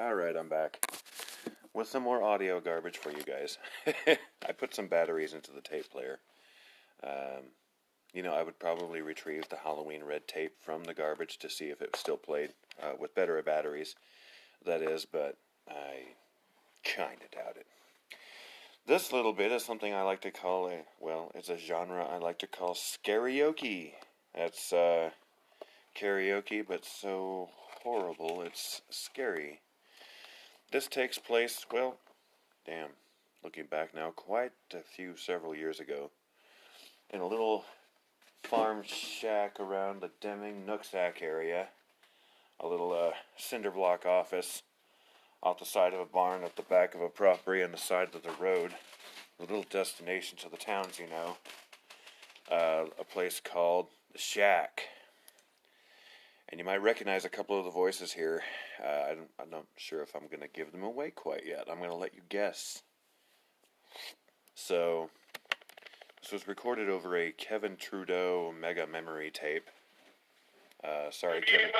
All right, I'm back with some more audio garbage for you guys. I put some batteries into the tape player. Um, you know, I would probably retrieve the Halloween red tape from the garbage to see if it still played uh, with better batteries. That is, but I kind of doubt it. This little bit is something I like to call a well, it's a genre I like to call karaoke. That's uh, karaoke, but so horrible it's scary. This takes place, well, damn, looking back now, quite a few several years ago, in a little farm shack around the Deming Nooksack area, a little uh, cinder block office off the side of a barn at the back of a property on the side of the road, a little destination to the towns, you know, uh, a place called the Shack. And you might recognize a couple of the voices here. Uh, I'm, I'm not sure if I'm going to give them away quite yet. I'm going to let you guess. So, this was recorded over a Kevin Trudeau mega memory tape. Uh, sorry, Kevin.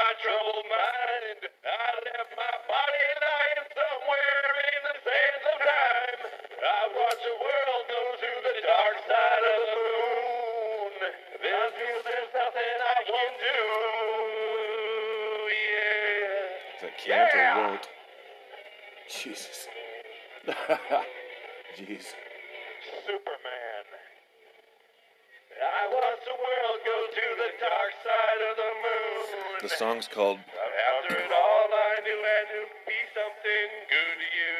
Yeah. won't? Jesus. Jeez. Superman. I the world go to the dark side of the moon. The song's called After it all, I knew I to be something good to you.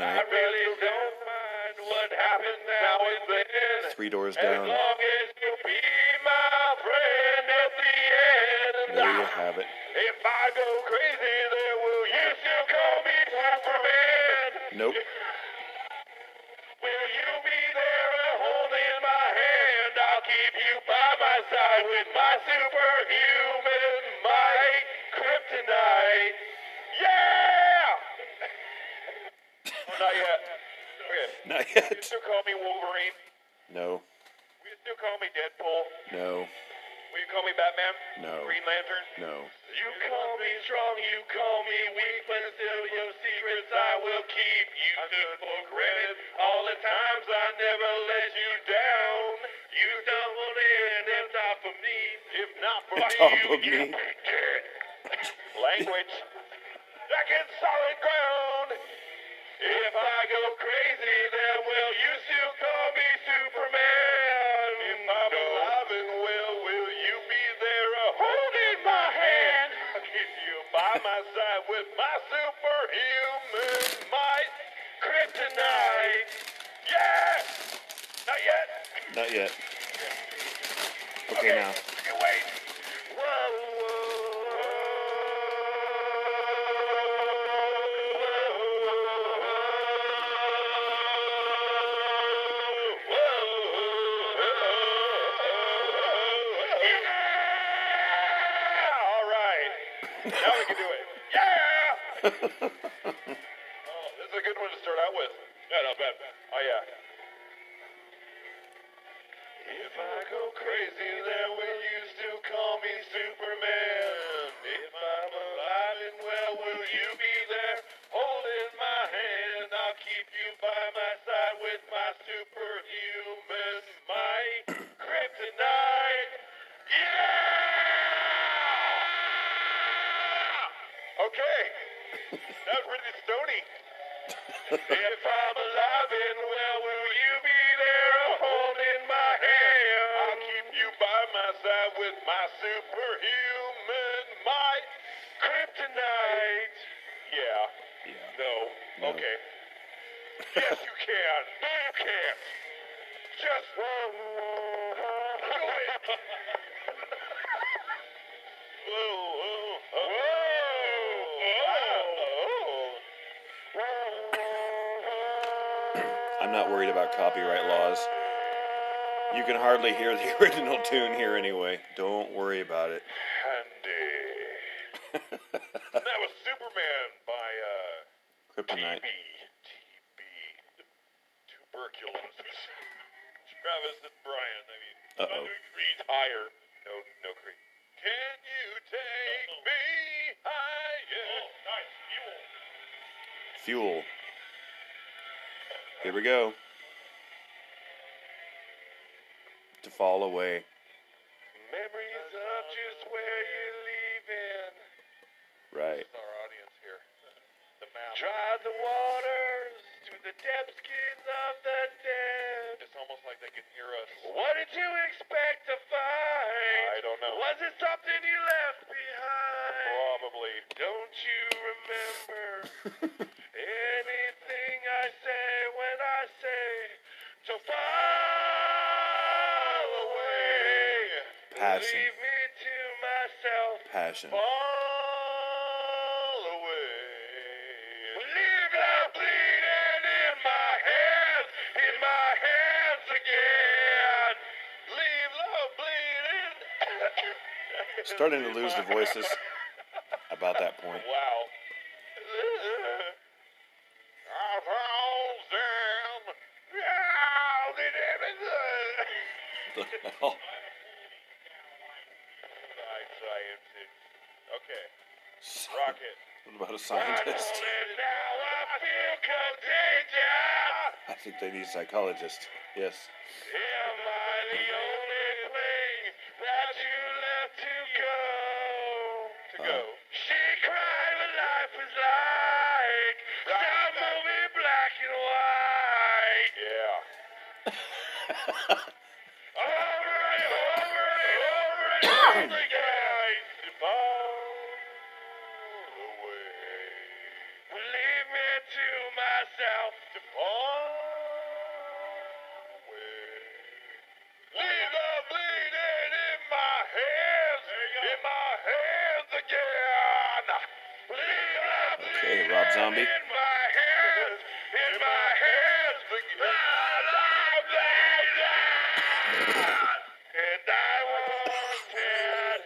I really don't mind what happens now and then. Three Doors As Down. long as you be my friend at the end. There you have it. If I go crazy, Nope. Will you be there holding my hand? I'll keep you by my side with my superhuman might. Kryptonite. Yeah! oh, not yet. Okay. Not yet. You still call me Wolverine? No. Will you still call me Deadpool? No. Will you call me Batman? No. Green Lantern? No. You call me strong, you call me weak, but still your secrets I will keep. You took for granted all the times I never let you down. You stumbled in and top for me, if not for On you. top of you me. Language. Not yet. Okay, now. You wait. Whoa, Yeah! All right. Now we can do it. Yeah! by my side with my superhuman might. Kryptonite. Yeah. Yeah. No. No. Okay. yes, you can. No, you can't. Just do it. Whoa, whoa, whoa. I'm not worried about copyright laws. You can hardly hear the original tune here anyway. Don't worry about it. Handy. that was Superman by uh, Kryptonite. TB. TB. Tuberculosis. Travis and Brian. I mean, Uh-oh. Creed higher. No, no Creed. Can you take me higher? Oh, nice. You Fuel. Here we go. Just where you're leaving. Right. Our audience here. The map. Drive the waters to the depths of the dead. It's almost like they can hear us. What did you expect to find? I don't know. Was it something you left behind? Probably. Don't you remember anything I say when I say to fall away? Passion. Passion. Fall away. Leave love bleeding in my hands, in my hands again. Leave love bleeding. Starting to lose the voices about that point. Wow. Okay. Rocket. What about a scientist? I. I think they need psychologists. Yes. Am I the only thing that you left to go? To go. Uh, Rob Zombie. hands, hands again. And I wanted.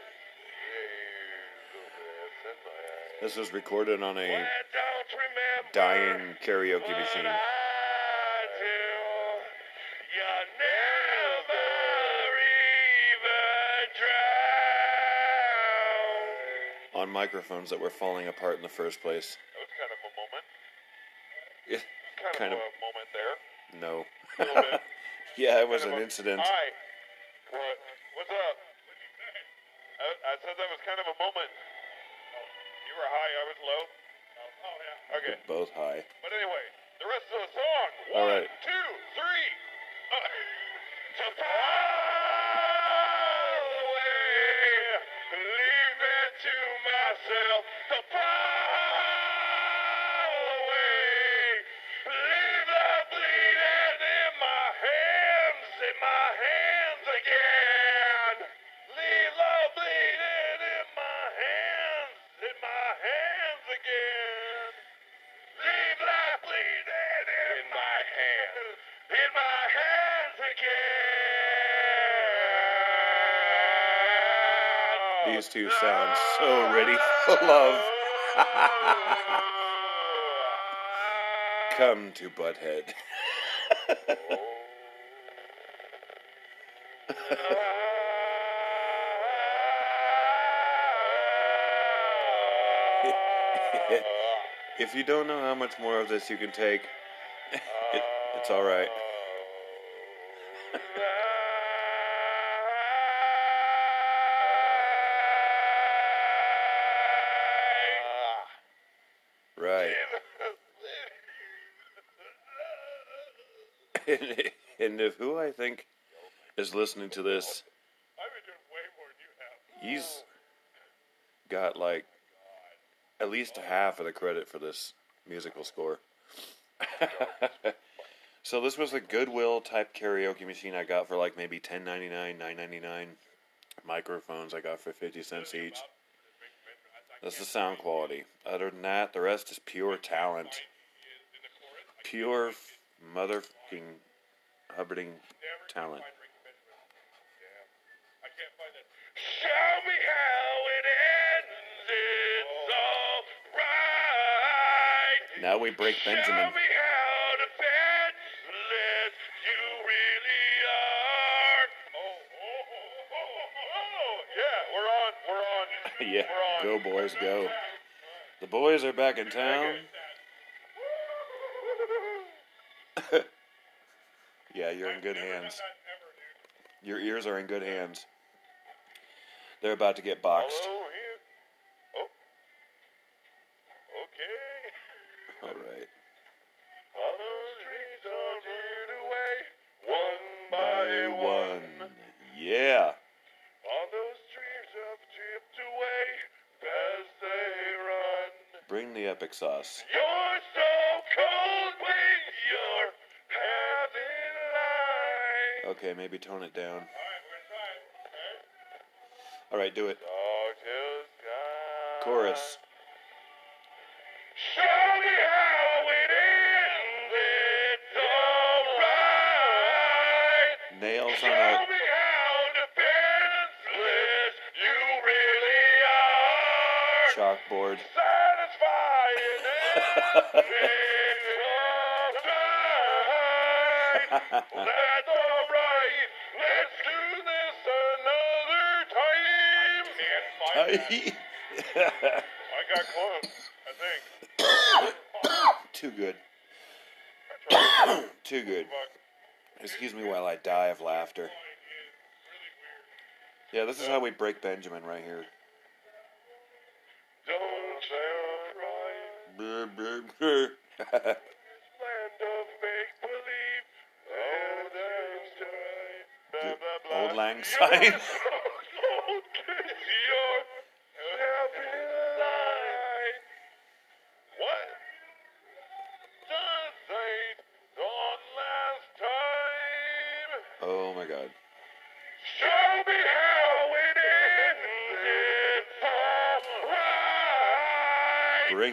This was recorded on a I don't remember dying karaoke machine. I do. You never even drown. On microphones that were falling apart in the first place. That was kind of a moment. Yeah, Kind, of, moment there. no. Yeah, it was Kind an a- incident. Hi. What? What's up? I, I said that was kind of a moment. Oh, you were high, I was low. Oh, oh yeah. Okay. Both high. In my hands, in my hands again. These two sound so ready for love. Come to Butthead. if you don't know how much more of this you can take, it, it's all right. Right. And, if who I think is listening to this, I've been doing way more than you have. he's got like at least half of the credit for this musical score. so this was a Goodwill type karaoke machine I got for like maybe ten ninety nine, nine ninety nine. Microphones I got for fifty cents each. That's the sound quality. Other than that, the rest is pure talent. Pure motherfucking hubbarding talent. Show me how Now we break Benjamin. yeah, go boys, go. The boys are back in town. yeah, you're in good hands. Your ears are in good hands. They're about to get boxed. Epic sauce. You're so cold when you're having light. Okay, maybe tone it down. All right, do it. Talk to sky. Chorus. Too good. Too good. Excuse me while I die of laughter. Yeah, this is how we break Benjamin right here. Land of make believe. Auld Lang Syne. Auld Lang Syne.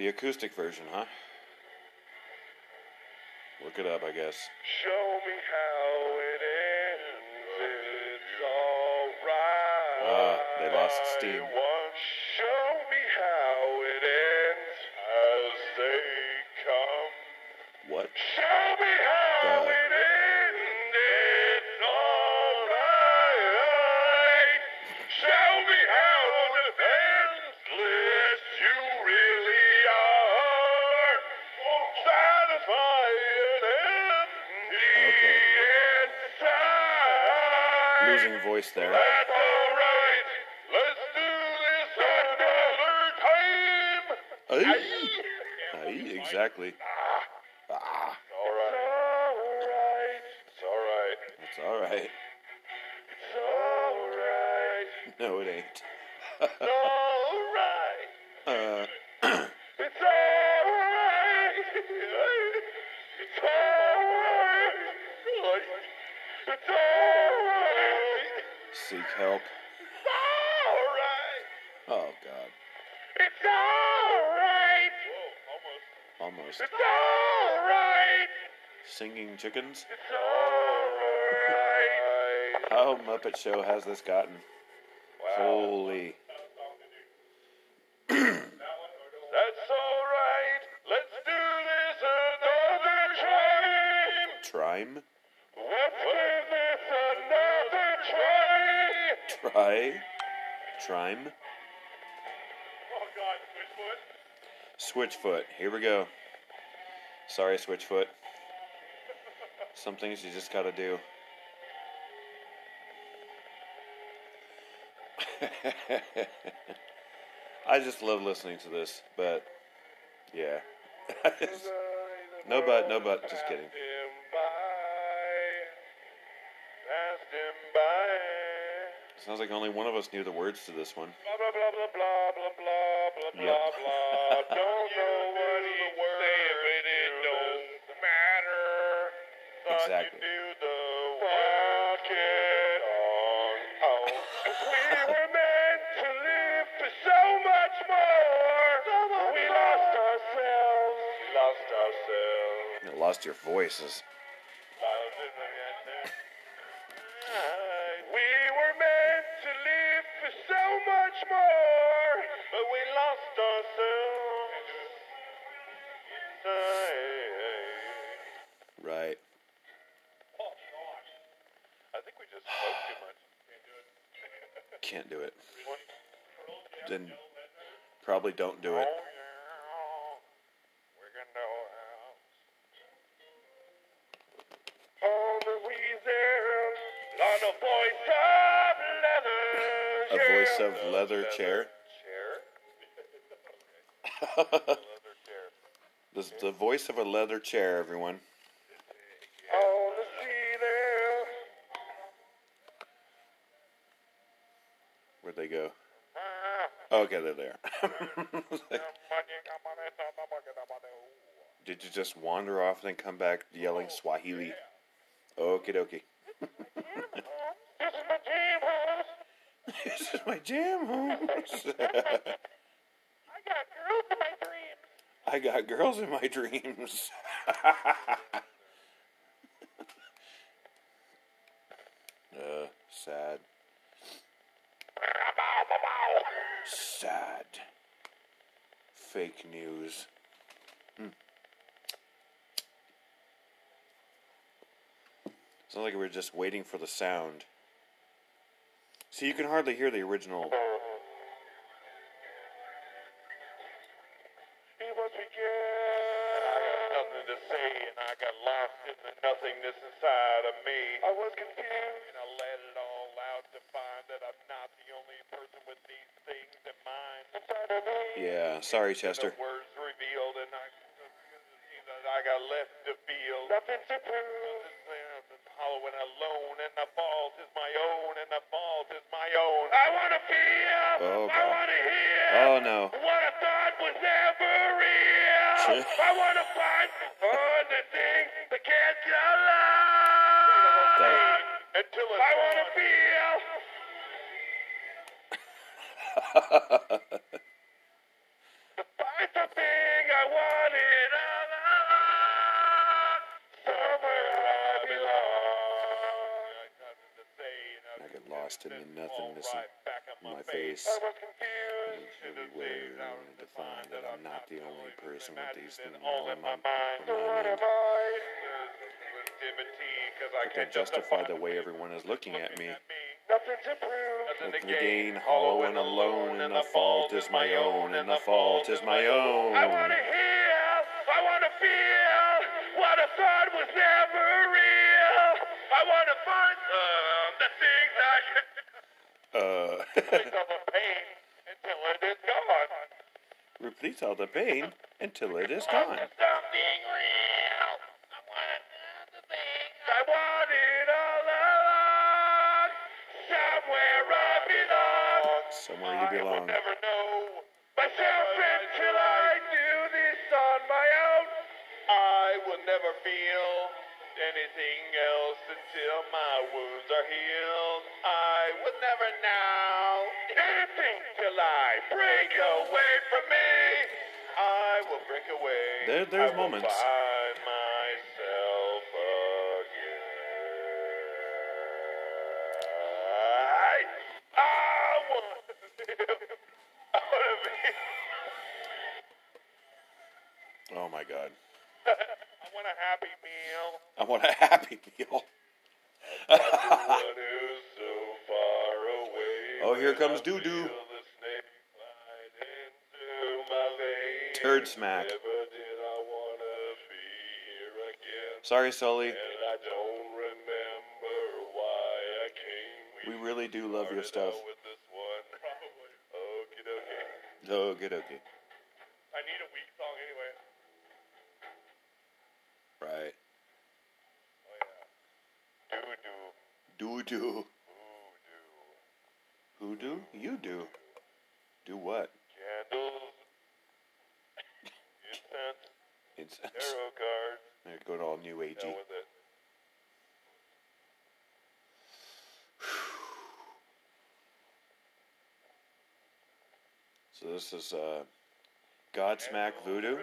The acoustic version, huh? Look it up, I guess. Show me how it ends. It's alright. Ah, they lost steam. imposing voice there. Aye. Aye, exactly. Ah. It's all right. It's all right. No, it ain't. seek help. Right. Oh, God. It's all right. Whoa, almost. Almost. It's all right. Singing chickens? It's all right. How Muppet Show has this gotten? Wow. Holy. Trime? Oh God, Switchfoot. Switchfoot. Here we go. Sorry, Switchfoot. Some things you just gotta do. I just love listening to this, but yeah. no but, no but, just kidding. Sounds like only one of us knew the words to this one. Blah blah blah blah blah blah blah blah yep. blah blah. Don't know what saying, but it don't matter. Thought exactly. You knew the rocket on. We were meant to live for so much more. So much we more. lost ourselves. Lost ourselves. You lost your voices. Of leather. Chair. of leather chair. Chair? the voice of a leather chair, everyone. Where'd they go? Okay, they're there. Did you just wander off and then come back yelling Swahili? Okie dokie. This is my jam house. this is my jam house. I got girls in my dreams. I got girls in my dreams. uh, sad. Sad. Fake news. Hmm. Sounds like we were just waiting for the sound. See, you can hardly hear the original. He was began. I get lost in the nothingness Right back of my face. I was confused. Everywhere I wanted to find that I'm not the only person with these things all all in in my my mind. my what am mind. I? Positivity, 'cause I I can't justify the way everyone is looking at me. Nothing to prove. Nothing to gain, hollow and alone, and the fault is my own, and the fault is my own. Repeat all the pain until it is gone. Something real. I want the things I wanted all along. Somewhere I belong. Somewhere you I belong. never know myself until I do this on my own. I will never feel anything else until my wounds are healed. I will never know anything till I break away from me. Want to be. Oh my god. I want a happy meal. I want a happy meal. So. Oh, here comes doo-doo. feel the snake bite into my veins. Turd smack. Sorry, Sully. And I don't remember why I came. We really do love your stuff. out With this one. Probably. Okie dokie. Oh, good, okay. I need a weak song anyway. Right. Oh yeah. Do do. Who do? You do. Do what? Candles. Incense. Incense. Tarot cards. They're going all new agey. It. So this is uh, Godsmack Voodoo.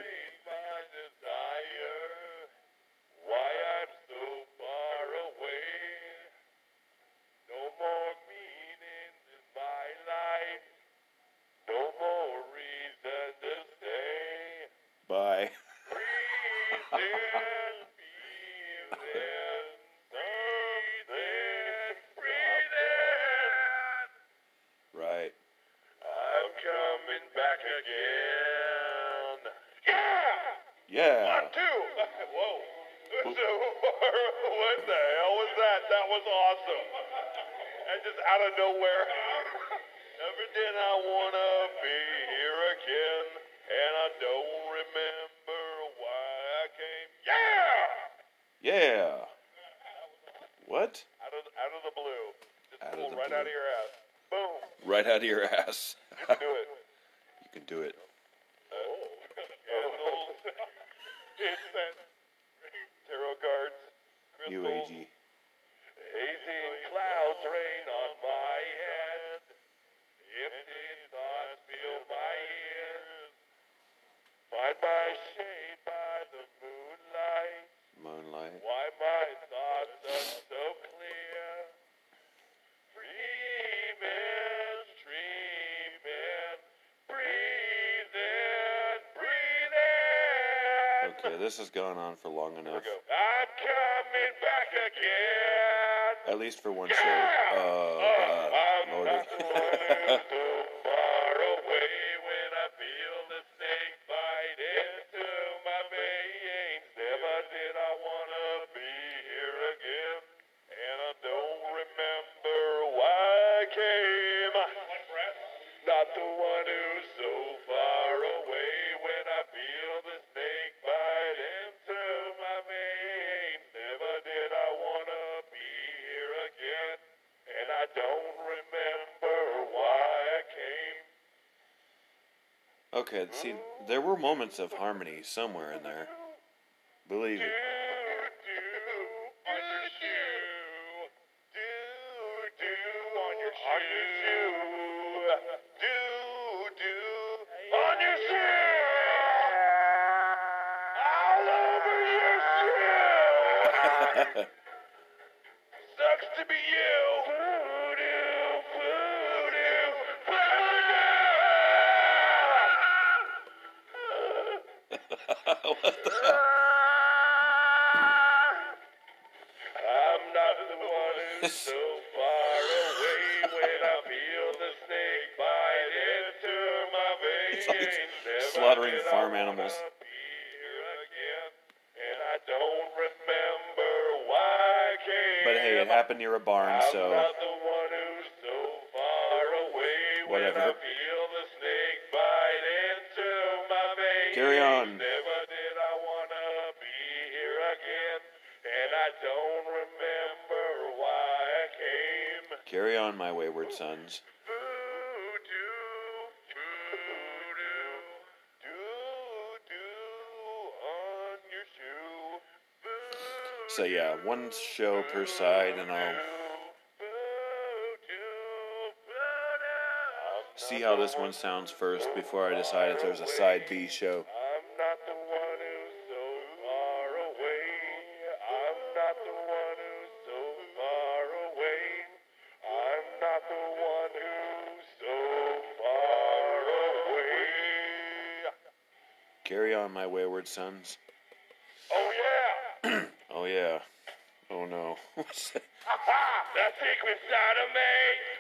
Nowhere. Never did I wanna be here again, and I don't remember why I came. Yeah! Yeah. What? Out of out of the blue, just Out pull right blue. out of your ass. Boom. Right out of your ass. Do it. you can do it. Oh. Candles, incense, tarot cards, crystals. UAG. Hazy clouds rain Find my shade by the moonlight. Moonlight. Why my thoughts are so clear. Dreaming, dreaming, breathing, breathing. Okay, this has gone on for long enough. I'm coming back again. At least for one show. Oh, oh, God. I'm Lord. Okay, see, there were moments of harmony somewhere in there. So far away when I feel the snake bite into my veins. It's like slaughtering farm animals. be here again, and I don't remember why I came. But hey, it happened near a barn, so not the one carry on, my wayward sons. So yeah, one show per side, and I'll see how this one sounds first before I decide if there's a side B show. On, my wayward sons. Oh yeah. Oh yeah. Oh no. What's that? the secret side of me,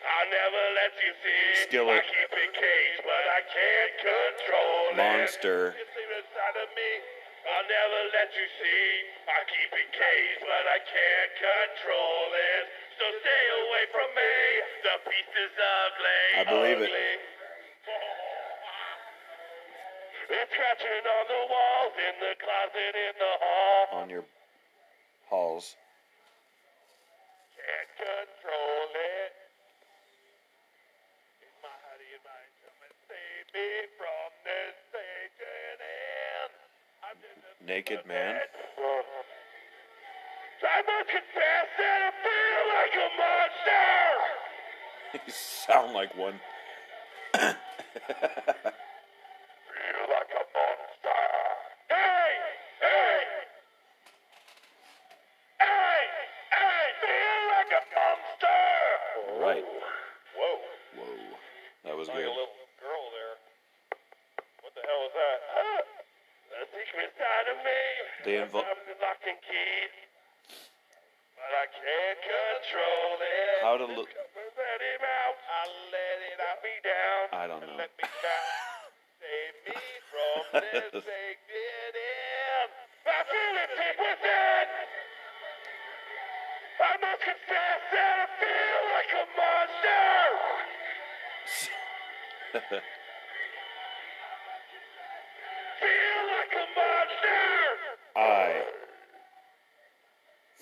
I'll never let you see. Skillet. I keep it caged, but I can't control it. Monster. The secret side of me, I'll never let you see. I keep it caged, but I can't control it. So stay away from me. The beast is ugly. I believe ugly. It's scratching on the walls, in the closet, in the hall. On your halls. Can't control it. In my heart, in my stomach, save me from this Satan and I'm just a Naked man. I must confess that I feel like a monster. You sound like one.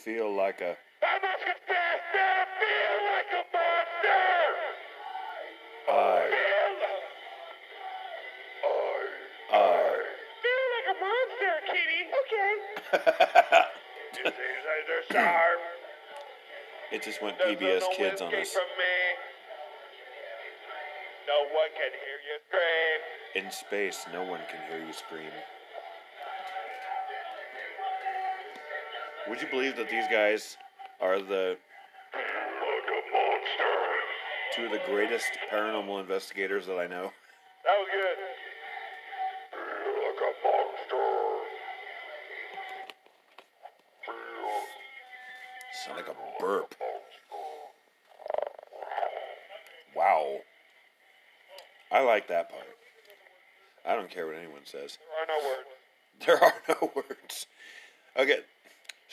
feel like a. I must confess that I feel like a monster. I. Feel. I. I. Feel like a monster, Kitty. Okay. You see, they're sharp. it just went There's PBS no Kids on us. From me. No one can hear you scream. In space, no one can hear you scream. Would you believe that these guys are the Like a monster. two of the greatest paranormal investigators that I know? That was good. Like a monster. Sound like a burp. Wow. I like that part. I don't care what anyone says. There are no words. There are no words. Okay,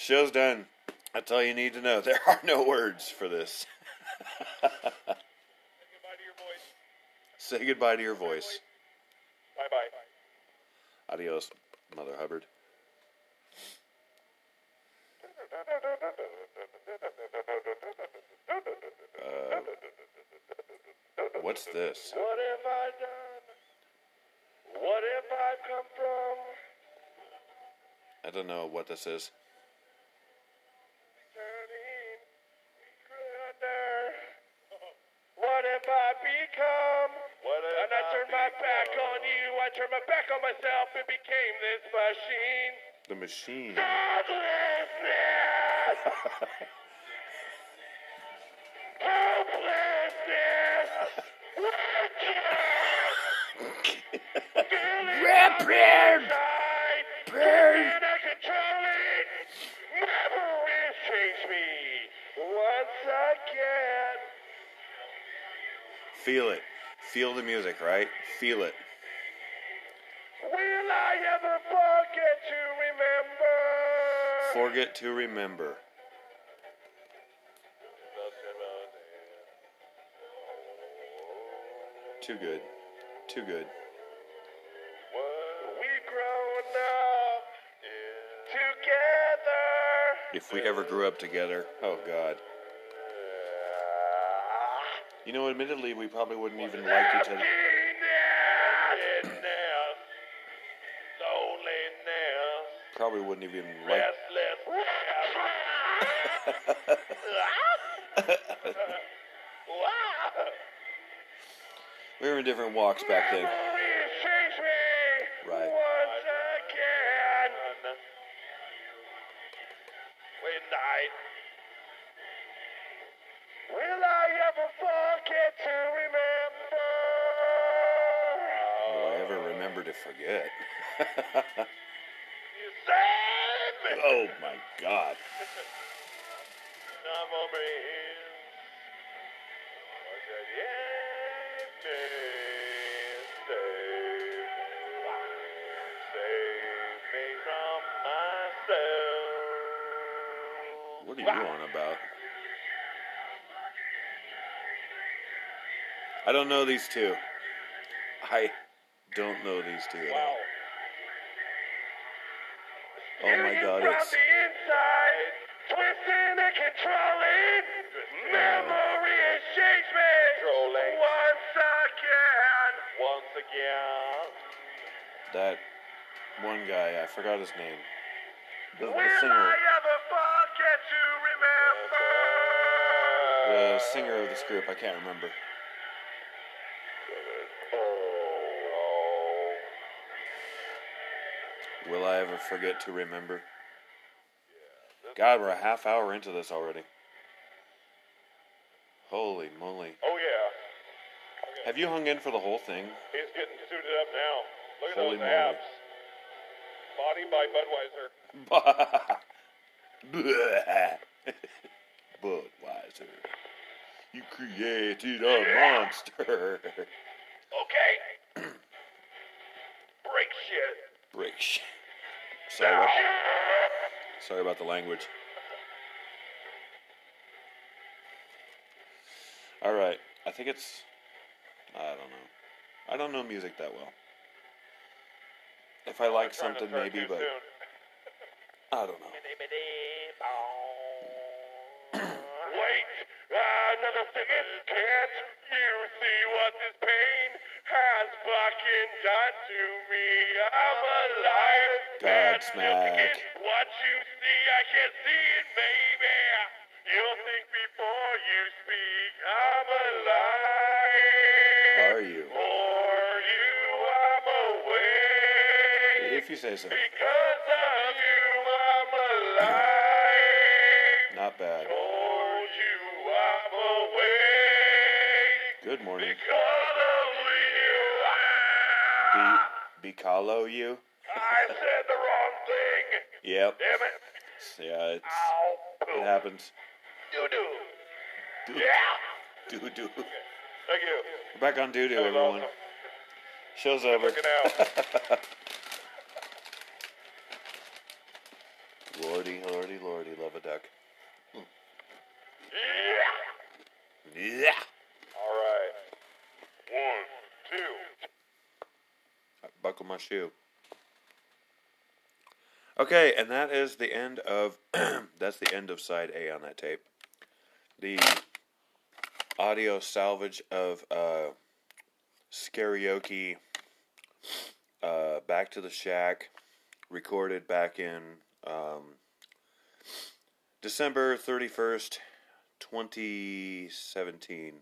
show's done. That's all you need to know. There are no words for this. Say goodbye to your voice. Say goodbye to your voice. Bye bye. Adios, Mother Hubbard. Uh, what's this? What have I done? What have I come from? I don't know what this is. What have I become? What and I turned my back on you. I turned my back on myself and became this machine. The machine. Hopelessness! Hopelessness! Rapid! And I controlling memories change me once again. Feel it. Feel the music, right? Feel it. Will I ever forget to remember? Forget to remember. Too good. Too good. We've grown up together. If we ever grew up together, oh God. You know, admittedly, we probably wouldn't even like each other. Probably wouldn't even like. We were in different walks back then. Ever remember to forget? You saved me. oh my God. Memories. Was it yet me? Save Save me from myself. What are you on about? I don't know these two. I don't know these two. at all. Oh my God, from it's the inside, twisting and controlling. Memory has changed me. Controlling. Once again. Once again. that one guy. I forgot his name. The, the singer. I ever forget to remember? The singer of this group. I can't remember. Will I ever forget to remember? God, we're a half hour into this already. Holy moly. Oh yeah. Have you hung in for the whole thing? He's getting suited up now. Look at Holy those moly. abs. Body by Budweiser. Budweiser. You created a monster. Okay. Break shit. Break sh- Sorry about, sorry about the language. All right. I think it's. I don't know. I don't know music that well. If I like something, maybe, but. I don't know. Wait, another second. Can't you see what this pain has fucking done to me? I'm alive. Godsmack. And What you see, I can see it, baby. You'll think before you speak. I'm alive. Are you? For you, I'm awake. If you say so. Because Bicalo you? I said the wrong thing. Yep. Damn it. Yeah, it's, Ow. it happens. Doo doo. Yeah. doo doo. Thank you. We're back on doo doo, everyone. awesome. Show's over. Looking out. lordy, lordy, lordy, love a duck. Yeah. Yeah. All right. One, two. Buckle my shoe. Okay, and that is the end of that's the end of side A on that tape. The audio salvage of uh Skaryoke uh Back to the Shack recorded back in um December 31st, 2017.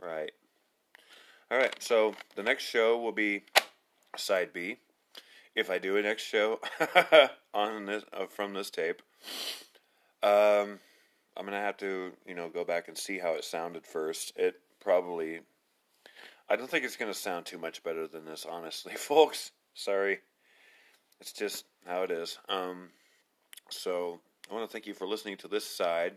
Right. All right, so the next show will be side B. If I do a next show on this uh, from this tape, um, I'm gonna have to you know go back and see how it sounded first. It probably, I don't think it's gonna sound too much better than this, honestly, folks. Sorry, it's just how it is. Um, so I want to thank you for listening to this side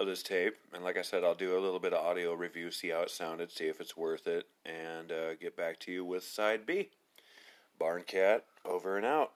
of this tape. And like I said, I'll do a little bit of audio review, see how it sounded, see if it's worth it, and uh, get back to you with side B. Barn Cat, over and out.